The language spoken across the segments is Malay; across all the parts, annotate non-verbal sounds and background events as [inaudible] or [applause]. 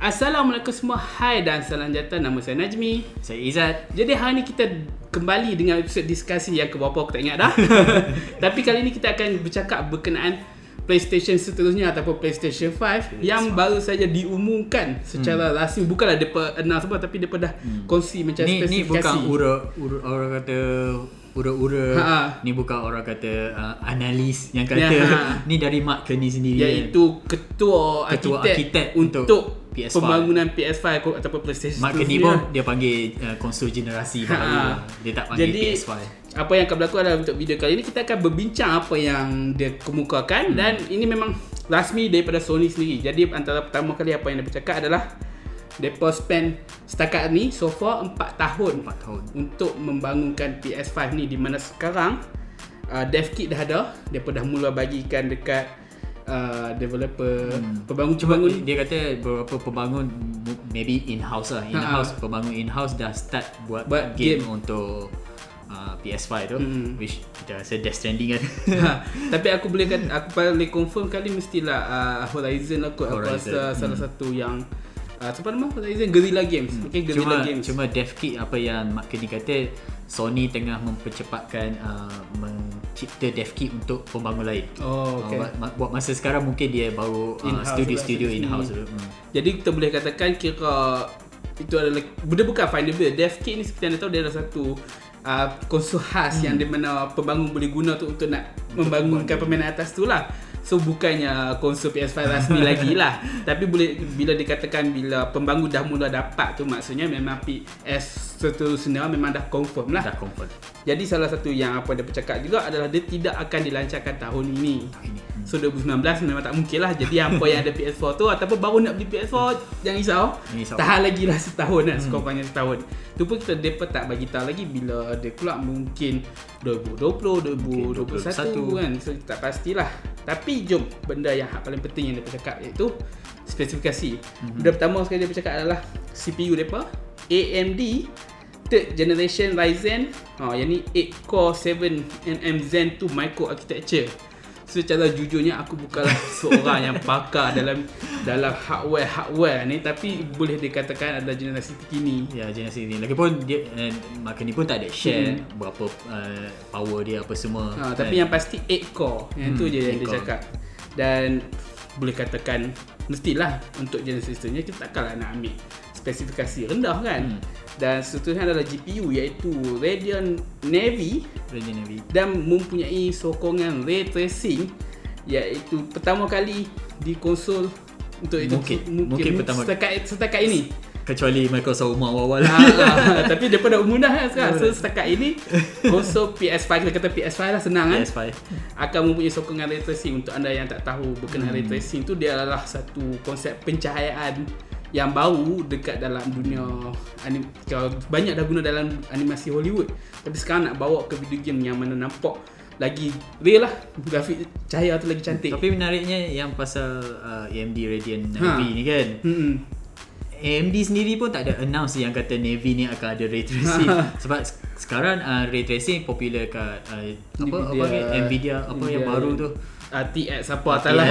Assalamualaikum semua. Hai dan salam sejahtera. Nama saya Najmi. Saya Izzat. Jadi hari ni kita kembali dengan episod diskusi yang ke berapa aku tak ingat dah. [laughs] Tapi kali ni kita akan bercakap berkenaan PlayStation seterusnya ataupun PlayStation 5 yang baru saja diumumkan secara hmm. rasmi bukanlah depa announce apa tapi depa dah hmm. kongsi macam ni, spesifikasi. Ni bukan ura, ura orang kata ura-ura. Ha. Ni bukan orang kata uh, analis yang kata Ya, ha. [laughs] ni dari Mark Kearney sendiri. iaitu ketua, Ketua arkitek, arkitek untuk, untuk PS5. pembangunan PS5 ko- ataupun PlayStation Mark Kearney seterusnya. pun dia panggil uh, konsol generasi Ha. baru. lah. Dia tak panggil Jadi PS5. apa yang akan berlaku adalah untuk video kali ini kita akan berbincang apa yang dia kemukakan hmm. dan ini memang rasmi daripada Sony sendiri. Jadi antara pertama kali apa yang dia bercakap adalah depa spend setakat ni so far 4 tahun 4 tahun. untuk membangunkan PS5 ni di mana sekarang uh, dev kit dah ada, depa dah mula bagikan dekat uh, developer hmm. pembangun Cuma pembangun dia kata beberapa pembangun maybe in-house lah. In-house, pembangun in-house dah start buat, Buat game, game. untuk uh, PS5 tu. Hmm. Which kita rasa Death Stranding kan. ha, [laughs] tapi aku boleh kan aku boleh confirm kali mestilah uh, Horizon lah aku Horizon. rasa salah satu yang uh, apa nama Horizon Guerrilla Games. Hmm. Okay, Guerrilla cuma, Games. Cuma dev kit apa yang Mark Kearney kata Sony tengah mempercepatkan uh, mencipta dev kit untuk pembangun lain. Oh, okay. Uh, buat, ma- buat masa sekarang mungkin dia baru uh, In-house studio-studio lah, in-house hmm. Hmm. Jadi kita boleh katakan kira itu adalah benda bukan findable. Dev kit ni seperti anda tahu dia adalah satu uh, konsol khas hmm. yang di mana pembangun boleh guna tu untuk nak membangunkan permainan atas tu lah. So bukannya konsol PS5 rasmi [laughs] lagi lah Tapi boleh bila dikatakan bila pembangun dah mula dapat tu Maksudnya memang PS seterusnya memang dah confirm lah Dah confirm. Jadi salah satu yang apa dia bercakap juga adalah dia tidak akan dilancarkan tahun ini. Hmm. So 2019 memang tak mungkin lah. Jadi apa yang ada PS4 tu ataupun baru nak beli PS4 jangan risau. Tahan lagi lah setahun lah. Sekurang-kurangnya setahun. Tu pun kita depa tak bagi tahu lagi bila dia keluar mungkin 2020, 2021 kan. So kita tak pastilah. Tapi jom benda yang paling penting yang dia bercakap iaitu spesifikasi. Benda pertama sekali dia bercakap adalah CPU depa AMD third generation Ryzen ha, yang ni 8 core 7nm Zen 2 micro architecture secara jujurnya aku bukanlah [laughs] seorang yang pakar dalam dalam hardware hardware ni. Tapi boleh dikatakan adalah generasi terkini. Ya generasi ni Lagipun dia uh, Mark Kearney pun tak ada share berapa uh, power dia apa semua. ha, tapi yang pasti 8 core. Yang tu Hmm, je yang 8 dia core. cakap. Dan boleh katakan mestilah untuk generasi seterusnya kita takkanlah nak ambil spesifikasi rendah kan Hmm. dan seterusnya adalah GPU iaitu Radeon Navi Radeon Navi. dan mempunyai sokongan ray tracing iaitu pertama kali di konsol untuk itu Mungkin. Mungkin pertama- setakat setakat ini Kecuali Microsoft umar awal-awal. ha, ha, [laughs] tapi daripada umur dah kan sekarang so setakat ini konsol PS5 kita kata PS5 lah senang kan PS5. akan mempunyai sokongan ray tracing untuk anda yang tak tahu berkenaan ray tracing tu dia adalah satu konsep pencahayaan yang baru dekat dalam dunia anim, kalau banyak dah guna dalam animasi Hollywood tapi sekarang nak bawa ke video game yang mana nampak lagi real lah grafik cahaya tu lagi cantik Tapi menariknya yang pasal uh, AMD Radeon Ha. Navi ni kan. hmm. AMD sendiri pun tak ada announce yang kata Navy ni akan ada ray tracing. [laughs] Sebab se- sekarang uh, ray tracing popular kat uh, apa apa Nvidia. ni Nvidia apa Nvidia. yang baru tu. Uh, TX apa atalah.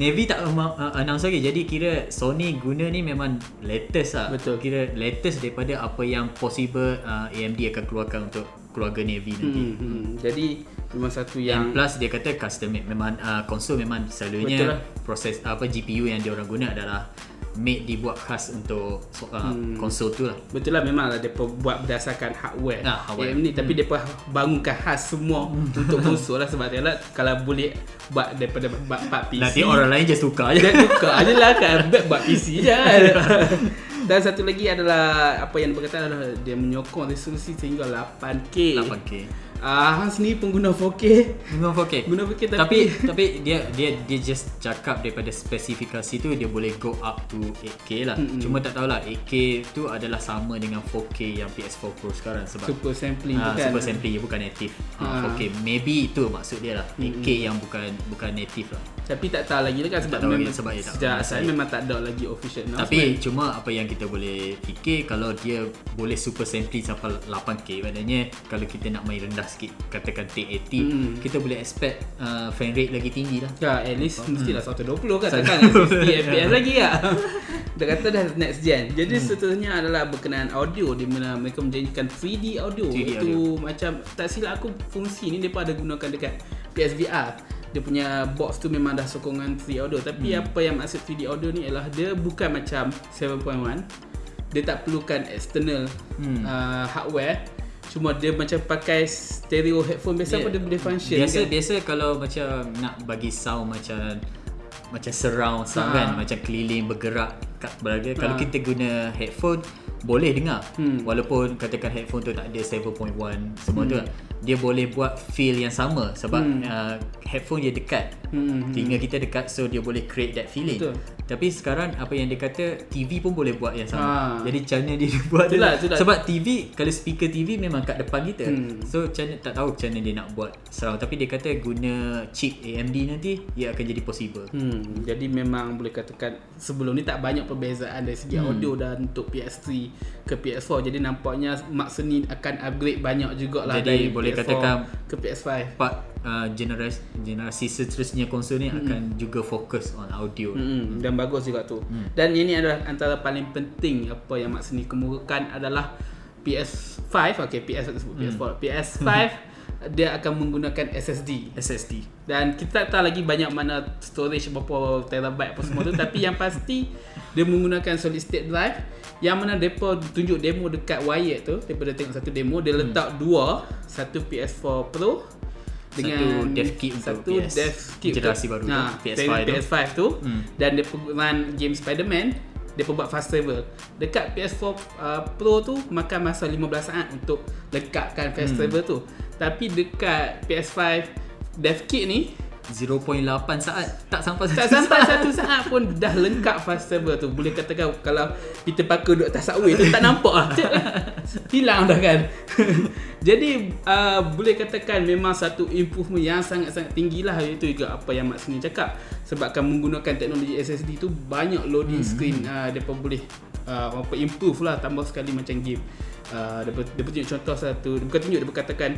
Navy tak uh, announce lagi. Jadi kira Sony guna ni memang latest lah. Betul. Kira latest daripada apa yang possible uh, AMD akan keluarkan untuk keluarga Navy nanti. hmm, hmm. jadi memang satu Yang yang plus dia kata custom made memang uh, konsol memang Betul selalunya lah. proses apa GPU yang dia orang guna adalah made dibuat khas untuk uh, Hmm. konsol tu lah. Betul lah memang lah dia buat berdasarkan hardware. Ah, hardware. AMD tapi dia bangunkan khas semua untuk [laughs] konsol lah sebab dia lah kalau boleh buat daripada buat, buat PC. Nanti orang lain just tukar je. dia tukar [laughs] je lah kan buat, buat PC je kan. [laughs] Dan satu lagi adalah apa yang berkata adalah dia menyokong resolusi sehingga 8K. 8K. Ah, Hang sendiri pengguna 4K. Memang 4K. Guna 4K tapi, Tapi tapi dia dia dia just cakap daripada spesifikasi tu dia boleh go up to 8K lah. Mm-mm. Cuma tak tahulah 8K tu adalah sama dengan 4K yang PS4 Pro sekarang sebab super sampling Ah, tu kan. super sampling bukan native. Ah. Ah. 4K maybe itu maksud dia lah. 8K yang bukan bukan native lah. Tapi tak tahu lagi lah kan sebab Tak memang sebab dia tak sejak pernah asal say. memang tak ada lagi official Tapi cuma apa yang kita boleh fikir kalau dia boleh super sampling sampai 8K maknanya kalau kita nak main rendah sikit katakan 1080 Hmm. kita boleh expect uh, frame rate lagi tinggi lah. Ya, at least Hmm. mestilah 120 kan takkan 60 FPS lagi [laughs] tak? Dah kata dah next gen. Jadi Hmm. seterusnya adalah berkenaan audio di mana mereka menjanjikan 3D audio. 3D Itu macam tak silap aku fungsi ni depa ada gunakan dekat PSVR. Dia punya box tu memang dah sokongan 3D audio tapi Hmm. apa yang maksud 3D audio ni ialah dia bukan macam 7.1. Dia tak perlukan external Hmm. uh, hardware. Cuma dia macam pakai stereo headphone biasa Dia- pun dia boleh function Biasa kan. biasa kalau macam nak bagi sound macam macam surround sound Ha. kan macam keliling bergerak kat berada kalau Ha. kita guna headphone boleh dengar Hmm. walaupun katakan headphone tu tak ada 7.1 semua tu Hmm. Dia boleh buat feel yang sama sebab Hmm. uh, headphone dia dekat Hmm. telinga kita dekat so dia boleh create that feeling Betul. tapi sekarang apa yang dia kata TV pun boleh buat yang sama Ha. jadi mana [laughs] dia buat Itulah, itulah. sebab TV kalau speaker TV memang kat depan kita Hmm. so mana tak tahu mana dia nak buat surround tapi dia kata guna chip AMD nanti ia akan jadi possible Hmm, jadi memang boleh katakan sebelum ni tak banyak perbezaan dari segi Hmm. audio dan untuk PS3 ke PS4. Jadi nampaknya Mark Cerny akan upgrade banyak jugalah Jadi dari boleh PS4 katakan- ke PS5. part uh, generasi generasi seterusnya konsol ni akan juga fokus on audio. Hmm, dan bagus juga tu. Dan ini adalah antara paling penting apa yang Mark Cerny kemukakan adalah PS5, okey PS sebut PS4. PS5 [laughs] dia akan menggunakan SSD. SSD Dan kita tak tahu lagi banyak mana storage berapa terabyte apa semua tu [laughs] Tapi yang pasti Dia menggunakan solid state drive. Yang mana mereka tunjuk demo dekat Wired tu Daripada tengok satu demo Dia letak dua Satu PS4 Pro Satu dev kit untuk satu PS dev kit generasi baru tu, nah, PS5 PS5 tu. PS5 tu Hmm. Dan dia run game Spider-Man dia buat fast travel Dekat PS4 uh, Pro tu Makan masa 15 saat Untuk lekatkan fast Hmm. travel tu Tapi dekat PS5 Dev kit ni 0.8 saat tak sampai tak satu sampai saat. satu saat pun dah lengkap fast travel tu. Boleh katakan kalau Peter Parker duduk atas subway tu tak nampak lah. [laughs] Hilang dah kan. Jadi uh, boleh katakan memang satu improvement yang sangat-sangat tinggi lah itu juga apa yang Mak Seni cakap. Sebabkan menggunakan teknologi SSD tu banyak loading Hmm. screen uh, mereka boleh uh, apa improve lah tambah sekali macam game. Uh, dia, dia tunjuk contoh satu Dia bukan tunjuk Dia berkatakan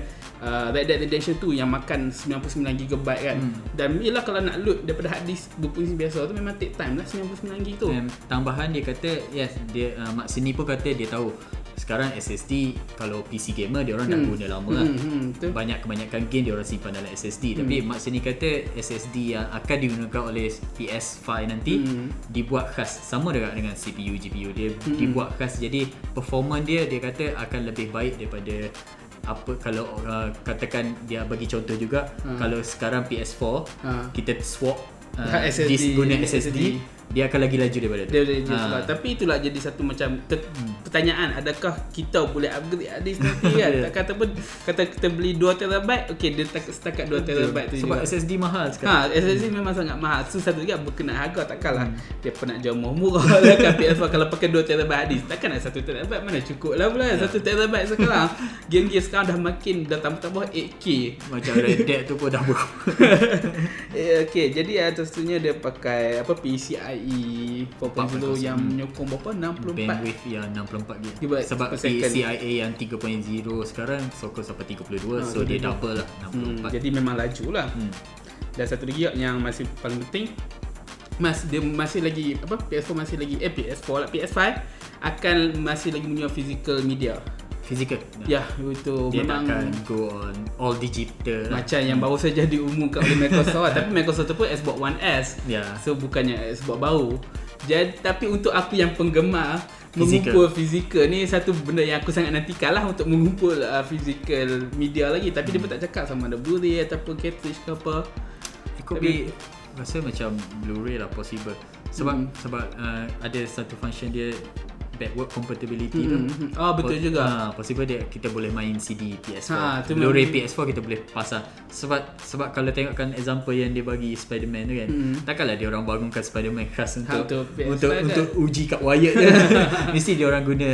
uh, Red Dead Redemption 2 Yang makan 99GB kan Hmm. Dan ialah kalau nak load Daripada hard disk Berfungsi biasa tu Memang take time lah 99GB tu Dan tambahan dia kata yes dia uh, Mak Sini pun kata dia tahu sekarang SSD kalau PC gamer dia orang dah Hmm. guna lama lah. Hmm, hmm, betul. Banyak kebanyakan game dia orang simpan dalam SSD tapi Hmm. Mak Sini kata SSD yang akan digunakan oleh PS5 nanti Hmm. dibuat khas sama juga dengan CPU GPU dia Hmm. dibuat khas jadi performance dia dia kata akan lebih baik daripada apa kalau uh, katakan dia bagi contoh juga Hmm. kalau sekarang PS4 Ha. kita swap uh, [laughs] SSD, disk guna SSD, SSD. Dia akan lagi laju daripada tu. Dia dia dia Ha. sebab tapi itulah jadi satu macam te- pertanyaan adakah kita boleh upgrade hard disk nanti kan [laughs] Ya. tak kata pun kata kita beli 2 terabyte okey dia tak setakat 2 terabyte tu Sebab juga SSD mahal sekarang. Ha, SSD memang sangat mahal. So satu juga berkenaan harga takkanlah Hmm. dia pernah jual murah-murah [laughs] lah kan PS4 kalau pakai 2 terabyte hard disk. Takkan nak 1 terabyte mana cukup lah pula 1 terabyte sekarang. Game-game sekarang dah makin dah tambah-tambah 8K. Macam Red Dead tu pun dah ber [laughs] Eh, okay, jadi uh, tentunya dia pakai apa PCIe 4.0 yang menyokong berapa 64 bandwidth yang 64 GB. Dia buat Sebab. PCIe yang 3.0 sekarang sokong sampai 32 Ha, so dia 32. double lah Hmm, 64. jadi memang laju lah. Hmm. Dan satu lagi yang masih paling penting Mas dia masih lagi apa PS4 masih lagi eh PS4 lah PS5 akan masih lagi punya physical media. Physical. Ya, itu Dia memang takkan go on all digital macam yang baru saja diumumkan oleh Microsoft lah. [laughs] tapi Microsoft tu pun Xbox One S. Ya. So bukannya Xbox baru. Jadi tapi untuk aku yang penggemar Physical. mengumpul fizikal ni satu benda yang aku sangat nantikan lah untuk mengumpul uh, physical media lagi tapi dia pun tak cakap sama ada Blu-ray ataupun cartridge ke apa. It could be rasa macam Blu-ray lah possible. Sebab Hmm. sebab uh, ada satu function dia backward compatibility tu. Hmm. Oh betul Po- juga. Ha, possible dia kita boleh main CD PS4. Ha, Blu-ray memang- PS4 kita boleh pasang. Sebab sebab kalau tengokkan example yang dia bagi Spider-Man tu kan. Hmm. Takkanlah dia orang bangunkan Spider-Man khas untuk untuk PS5 untuk, kan? untuk uji kat wired je. [laughs] Mesti dia orang guna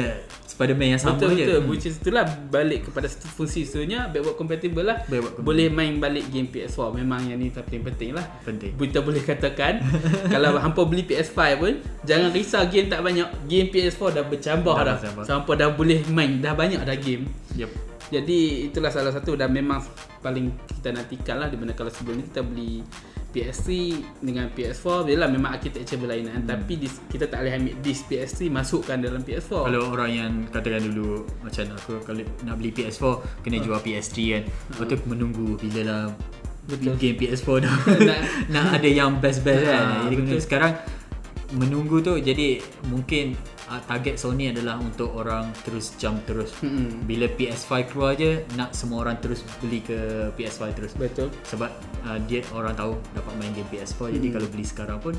Spider-Man yang sama betul je. betul Hmm. which is itulah balik kepada fungsi seterusnya backward compatible lah Backward compatible. boleh main balik game PS4 memang yang ni paling penting lah Penting. kita boleh katakan [laughs] kalau hampa beli PS5 pun jangan risau game tak banyak game PS4 dah bercambah Dah dah, bercambah. dah. hampa dah boleh main dah banyak dah game Yep. jadi itulah salah satu dan memang paling kita nantikan lah di mana kalau sebelum ni kita beli PS3 dengan PS4 Bila memang architecture berlainan hmm. Tapi dis, kita tak boleh ambil disk PS3 Masukkan dalam PS4 Kalau orang yang katakan dulu macam aku kalau nak beli PS4 kena jual PS3 kan. Lepas tu menunggu bila lah Betul. game PS4 dah [laughs] Nak- [laughs] nak ada yang best-best kan. Ha, jadi betul. sekarang menunggu tu jadi mungkin uh, target Sony adalah untuk orang terus jump terus. Mm-mm. Bila PS5 keluar je nak semua orang terus beli ke PS5 terus. Betul Sebab uh, dia orang tahu dapat main game PS4 jadi kalau beli sekarang pun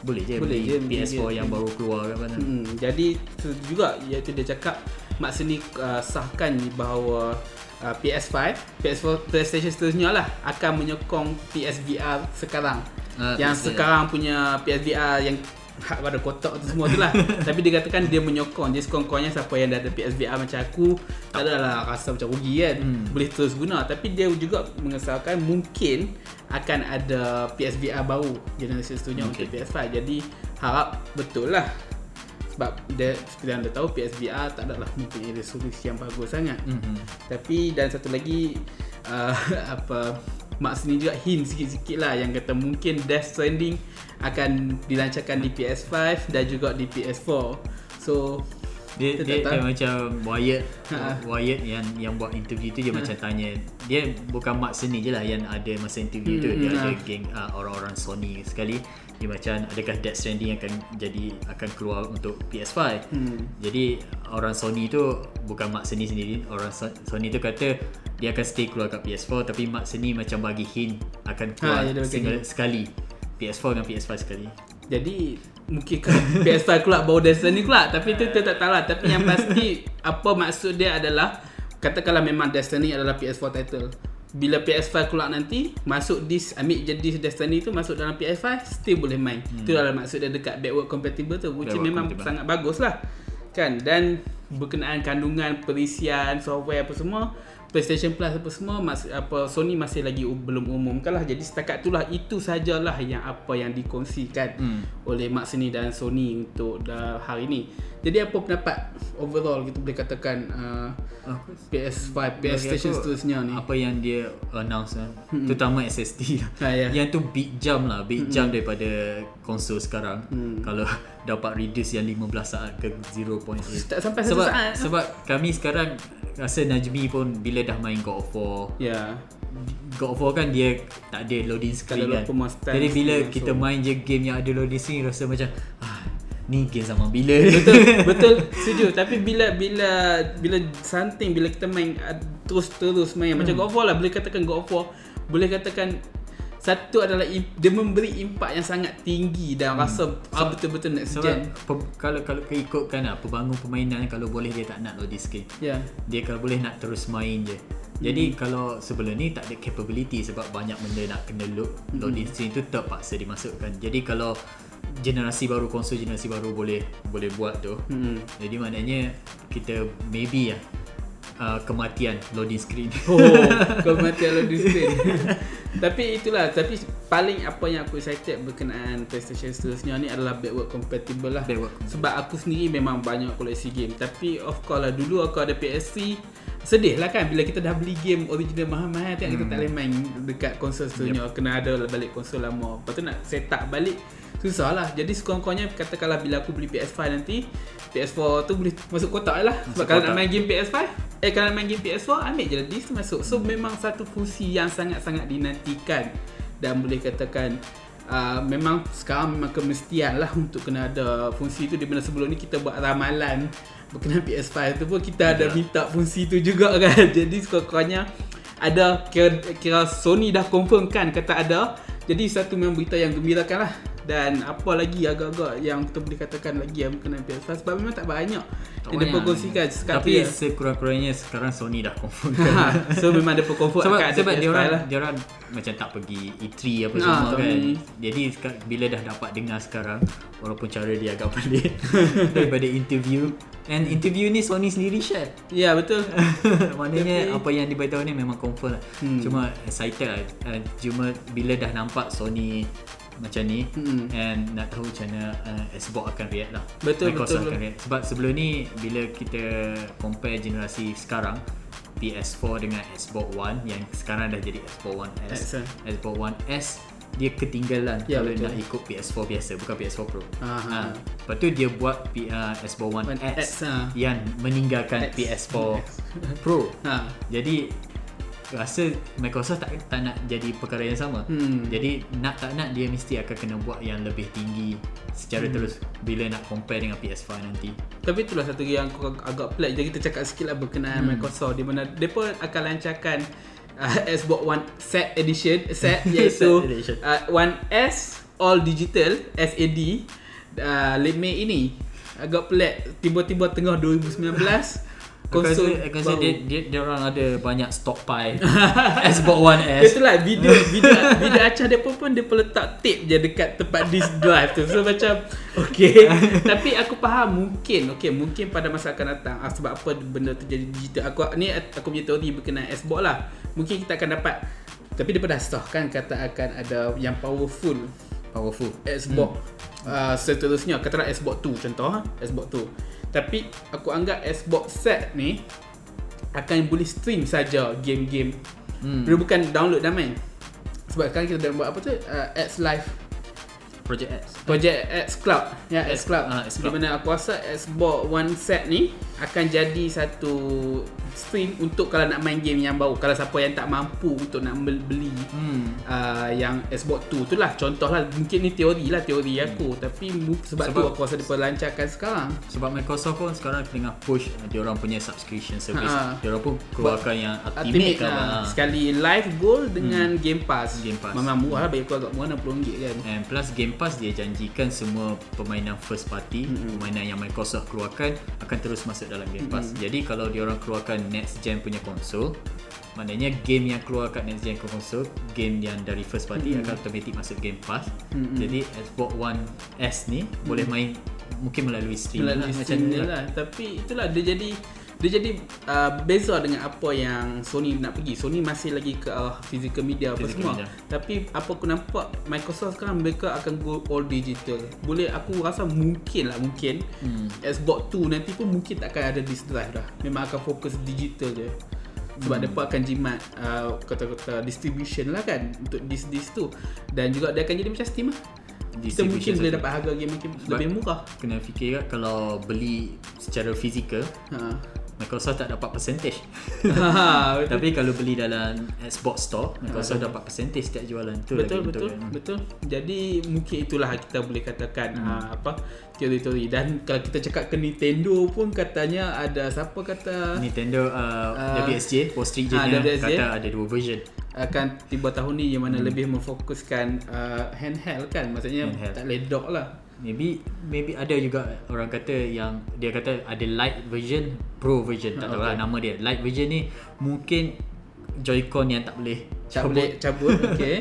boleh je Boleh beli je, beli PS4 je. yang baru keluar kan. Hmm, jadi tu juga iaitu dia cakap Mak Seni uh, sahkan bahawa uh, PS5, PS4, PlayStation seterusnya lah akan menyokong PSVR sekarang. Ah, yang betul. sekarang punya PSVR yang hak pada kotak tu semua tu lah. [laughs] Tapi dia katakan dia menyokong. Dia sekurang-kurangnya siapa yang dah ada PSVR macam aku tak adalah rasa macam rugi kan. Hmm. Boleh terus guna. Tapi dia juga mengesahkan mungkin akan ada PSVR baru generasi seterusnya Okay. untuk PS5. Jadi harap betul lah sebab dia seperti anda tahu PSVR tak adalah mempunyai resolusi yang bagus sangat. Mhm. Tapi dan satu lagi [laughs] uh, apa Mak sini juga hint sikit-sikit lah yang kata mungkin Death Stranding akan dilancarkan di PS5 dan juga di PS4. So Dia, dia, dia macam Wyatt Ha. Wyatt yang yang buat interview tu dia macam tanya dia bukan Mark Cerny je lah yang ada masa interview tu. Hmm, dia hmm, ada ha. geng uh, orang-orang Sony sekali. Dia macam adakah Death Stranding akan jadi akan keluar untuk PS5 hmm, jadi orang Sony tu bukan Mark Cerny sendiri. Orang So- Sony tu kata dia akan stay keluar kat PS4 tapi Mark Cerny macam bagi hint akan keluar ya, dia bagi single sekali. PS4 dengan PS5 sekali. Jadi mungkin kan PS5 keluar baru Stranding keluar tapi tu [laughs] kita tak tahu lah. Tapi yang pasti apa maksud dia adalah katakanlah memang Stranding adalah PS4 title. Bila PS5 keluar nanti masuk disk ambil je disk Death Stranding tu masuk dalam PS5 still boleh main. Hmm. Itu adalah maksud dia dekat backward compatible tu which Backward memang compatible. sangat bagus lah. Kan dan berkenaan kandungan perisian software apa semua PlayStation Plus apa semua mas, apa Sony masih lagi u- belum umumkan lah. Jadi setakat itulah itu sajalah yang apa yang dikongsikan Hmm. oleh Mark Cerny dan Sony untuk dah hari ni. Jadi apa pendapat overall kita boleh katakan uh, Apa? PS5 Bagi PlayStation seterusnya ni? Apa yang dia announce kan Terutama SSD Ha, ya. Yang tu big jump lah Big jump daripada konsol sekarang. Hmm. Kalau [laughs] dapat reduce yang 15 saat ke 0.8 tak sampai satu sebab, saat. Sebab kami sekarang Rasa Najmi pun Bila dah main God of War ya. God of War kan dia tak ada loading screen kan. Jadi bila screen, kita so- main je game yang ada loading screen Rasa macam ah, Ni game zaman bila? Betul [laughs] betul. Setuju. Tapi bila bila bila something bila kita main uh, terus terus main macam God of War lah. Boleh katakan God of War boleh katakan satu adalah dia memberi impak yang sangat tinggi dan rasa ah, betul-betul next Sebab gen pe- kalau kalau keikutkan lah Pembangun permainan Kalau boleh dia tak nak loading screen ya. Dia kalau boleh nak terus main je. Jadi kalau sebelum ni tak ada capability Sebab banyak benda nak kena load Loading screen tu terpaksa dimasukkan. Jadi kalau generasi baru konsol generasi baru boleh boleh buat tu hmm. Jadi maknanya kita maybe lah uh, kematian loading screen [laughs] Oh, mati ala screen. [laughs] tapi itulah, tapi paling apa yang aku excited berkenaan PlayStation seterusnya ni adalah backward compatible lah. Backward Sebab aku sendiri memang banyak koleksi game. Tapi of course lah dulu aku ada PS3 Sedih lah kan bila kita dah beli game original mahal-mahal Tengok kita tak boleh main dekat konsol seterusnya yep. Kena ada balik konsol lama Lepas tu nak set up balik Susah lah Jadi sekurang-kurangnya katakanlah bila aku beli PS5 nanti PS4 tu boleh masuk kotak lah Sebab kalau nak main game PS5 Eh kalau main game PS4 ambil je. Lah disk tu masuk. So memang satu fungsi yang sangat-sangat dinantikan. Dan boleh katakan uh, Memang sekarang memang kemestian lah Untuk kena ada fungsi tu. Di mana sebelum ni kita buat ramalan Berkenaan PS5 tu pun kita ada Ya. minta fungsi tu juga [laughs] kan. Jadi sekurang-kurangnya ada kira, kira Sony dah confirmkan kata ada. Jadi satu memang berita yang gembirakan lah dan apa lagi agak-agak yang kita boleh katakan lagi yang berkenaan PS5 sebab memang tak banyak Tak yang diperkongsikan sekarang Tapi ya. sekurang-kurangnya sekarang Sony dah confirm [laughs] Ha, so memang ada confirm sebab akan ada sebab PS5 dia orang lah. dia orang macam tak pergi E3 apa Ah, semua tak kan. pergi. Jadi bila dah dapat dengar sekarang walaupun cara dia agak pelik [laughs] daripada interview and interview ni Sony sendiri share. Ya betul. [laughs] Maknanya Tapi- apa yang diberitahu ni memang confirm lah. Hmm. Cuma excited lah. Uh, cuma bila dah nampak Sony macam ni Hmm. and nak tahu macam mana uh, Xbox akan react lah. Betul, Microsoft betul. akan react. Sebab sebelum ni bila kita compare generasi sekarang PS4 dengan Xbox One yang sekarang dah jadi Xbox One S. X, eh. Xbox One S dia ketinggalan Ya, kalau betul. nak ikut PS4 biasa bukan PS4 Pro. Aha. Ha. Lepas tu dia buat P, uh, Xbox One, One X, X, ha. yang meninggalkan X. PS4 Pro. Ha. [laughs] Jadi rasa Microsoft tak tak nak jadi perkara yang sama. Hmm. Jadi nak tak nak dia mesti akan kena buat yang lebih tinggi secara Hmm. terus bila nak compare dengan PS5 nanti. Tapi itulah satu yang aku ag- agak pelik Jadi kita cakap sikit lah berkenaan hmm. Microsoft Di mana mereka akan lancarkan uh, [laughs] Xbox One Set Edition Set [laughs] iaitu Set edition. uh, One S All Digital SAD uh, late Mei ini Agak pelik Tiba-tiba tengah 2019 Aku rasa, Konsol aku rasa dia, dia, dia orang ada banyak stockpile [laughs] Xbox One S. Itulah video video video acah dia pun pun dia pun letak tape je dekat tempat disk drive tu. So macam okay. [laughs] Tapi aku faham mungkin okay mungkin pada masa akan datang ah, sebab apa benda tu jadi digital. Aku ni aku punya teori berkenaan Xbox lah. Mungkin kita akan dapat tapi dia pun dah sah kan kata akan ada yang powerful Powerful. Xbox hmm. uh, seterusnya katalah Xbox 2 contoh ha? Xbox 2 tapi aku anggap Xbox set ni akan boleh stream saja game-game. Hmm. dia bukan download dah main. Sebab sekarang kita dah buat apa tu? Uh, X Live. Project X. Project X Cloud ya X X- Cloud ah, X di mana aku rasa Xbox One set ni akan jadi satu stream untuk kalau nak main game yang baru kalau siapa yang tak mampu untuk nak bel- beli Hmm. uh, yang Xbox 2 tu lah contoh lah mungkin ni teori lah teori aku tapi mu- sebab, tu Sebab- aku rasa dia lancarkan sekarang Sebab Microsoft pun sekarang tengah push uh, dia orang punya subscription service. Ha. Dia orang pun keluarkan yang Ultimate, Ultimate apa. lah. ha. Sekali live goal dengan Game Pass Game Pass. Memang murah lah Bagi aku agak murah RM60 kan And plus Game Pass dia janjikan semua permainan first party, mm-hmm. permainan yang Microsoft keluarkan akan terus masuk dalam Game Pass. Mm-hmm. Jadi kalau dia orang keluarkan next gen punya konsol, maknanya game yang keluar kat next gen konsol, game yang dari first party mm-hmm. akan automatic masuk Game Pass. Mm-hmm. Jadi Xbox One S ni mm-hmm. boleh main mungkin melalui stream melalui lah, macam Steam ni lah. lah. Tapi itulah dia jadi dia jadi uh, beza dengan apa yang Sony nak pergi. Sony masih lagi ke arah physical media apa Physical semua. media. Tapi apa aku nampak Microsoft sekarang mereka akan go all digital. Boleh aku rasa mungkin lah mungkin Hmm. Xbox 2 nanti pun mungkin tak akan ada disk drive dah. Memang akan fokus digital je. Sebab hmm. mereka akan jimat uh, kata-kata distribution lah kan untuk disk-disk tu. Dan juga dia akan jadi macam Steam lah. Kita mungkin boleh dapat harga game mungkin Sebab- lebih murah. Kena fikir kan kalau beli secara fizikal Ha. Microsoft tak dapat percentage. [laughs] [laughs] Ha, betul. Tapi kalau beli dalam Xbox Store, Microsoft dapat percentage setiap jualan tu betul lagi betul kan. betul. Jadi mungkin itulah kita boleh katakan hmm. uh, apa teori-teori dan kalau kita cakap ke Nintendo pun katanya ada siapa kata Nintendo uh, Ah. WSJ, Wall Street Ah, Journal WSJ. kata ada dua version. akan tiba tahun ni yang mana hmm. lebih memfokuskan uh, handheld kan maksudnya Handheld. tak boleh dock lah Maybe maybe ada juga orang kata yang dia kata ada light version, pro version, tak Ah, tahu lah okay. nama dia. Light version ni mungkin Joy-Con yang tak boleh tak cabut. boleh cabut [laughs] okey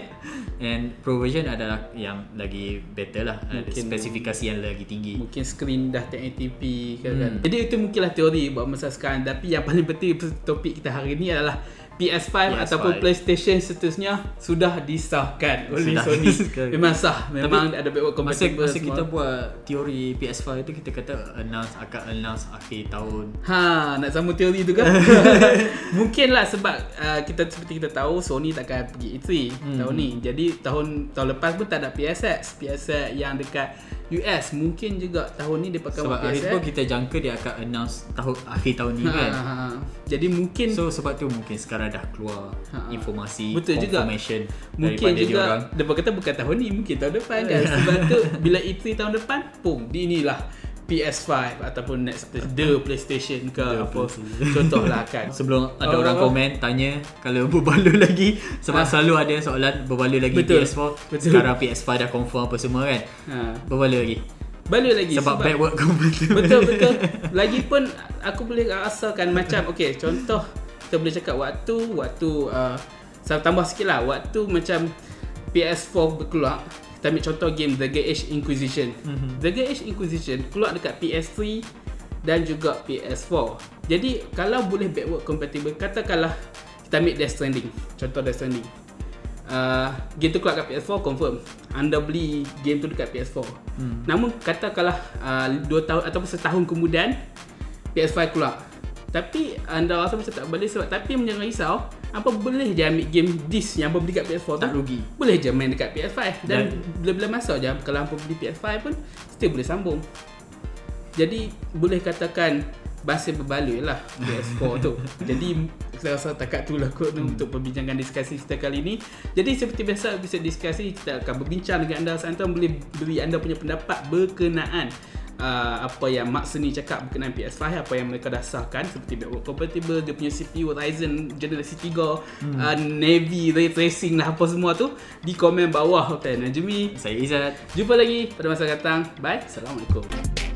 And pro version adalah yang lagi better lah. Ada Mungkin- spesifikasi yang lagi tinggi. mungkin screen dah 1080p kan, Hmm. kan jadi itu mungkinlah teori buat masa sekarang tapi yang paling penting topik kita hari ni adalah PS5, PS5. ataupun PlayStation seterusnya sudah disahkan oleh Sudah Sony. disahkan. [laughs] Memang sah, memang ada backward Masa, compatible masa semua. kita buat teori PS5 tu kita kata announce akan announce akhir tahun. Ha, nak sama teori tu kan? [laughs] Mungkinlah sebab uh, kita seperti kita tahu Sony takkan pergi E3 hmm. tahun ni. Jadi tahun tahun lepas pun tak ada PSX. PSX yang dekat US mungkin juga tahun ni dia pakai Sebab PSX. tu kita jangka dia akan announce tahun akhir tahun ni ha, kan. ha, ha. Jadi mungkin So sebab tu mungkin sekarang dah keluar Ha, ha. informasi Betul juga. confirmation Mungkin daripada juga diorang. Depa kata bukan tahun ni Mungkin tahun depan kan [laughs] Sebab tu Bila E3 tahun depan Pum di inilah PS5 ataupun next the PlayStation ke The apa PlayStation. [laughs] contohlah kan Sebelum ada Oh. orang komen tanya kalau [laughs] berbaloi lagi sebab Ah. selalu ada soalan berbaloi lagi Betul. PS4 Betul. sekarang PS5 dah confirm apa semua kan ha. berbaloi lagi balik lagi sebab, backward compatible Betul betul. [laughs] Lagipun aku boleh rasakan macam okey contoh kita boleh cakap waktu waktu uh, saya tambah sikit lah waktu macam PS4 berkeluar kita ambil contoh game The Gate Age Inquisition. Mhm. The Gate Age Inquisition keluar dekat PS3 dan juga PS4. Jadi kalau boleh backward compatible katakanlah kita ambil Death Stranding. Contoh Death Stranding. Uh, game tu keluar kat PS4 confirm Anda beli game tu dekat PS4 Hmm. Namun katakanlah uh, 2 tahun ataupun setahun kemudian PS5 keluar Tapi anda rasa macam tak boleh sebab Tapi jangan risau Apa boleh je ambil game disc yang apa beli kat PS4 tu? Tak rugi. Boleh je main dekat PS5 Dan, Dan- bila-bila masuk je Kalau hampa beli PS5 pun Still boleh sambung. Jadi boleh katakan Bahasa berbaloi lah PS4 [laughs] tu. Jadi saya rasa takat tu lah kot hmm. Untuk perbincangan diskusi kita kali ni. Jadi seperti biasa episode diskusi Kita akan berbincang dengan anda. Santan boleh beri anda punya pendapat Berkenaan uh, Apa yang Mak Seni cakap Berkenaan PS5 Apa yang mereka dah sahkan Seperti backward compatible Dia punya CPU Ryzen generasi 3 hmm. uh, Navy Ray Tracing lah Apa semua tu Di komen bawah Okay Najmi saya Izzat. Jumpa lagi pada masa datang. Bye. Assalamualaikum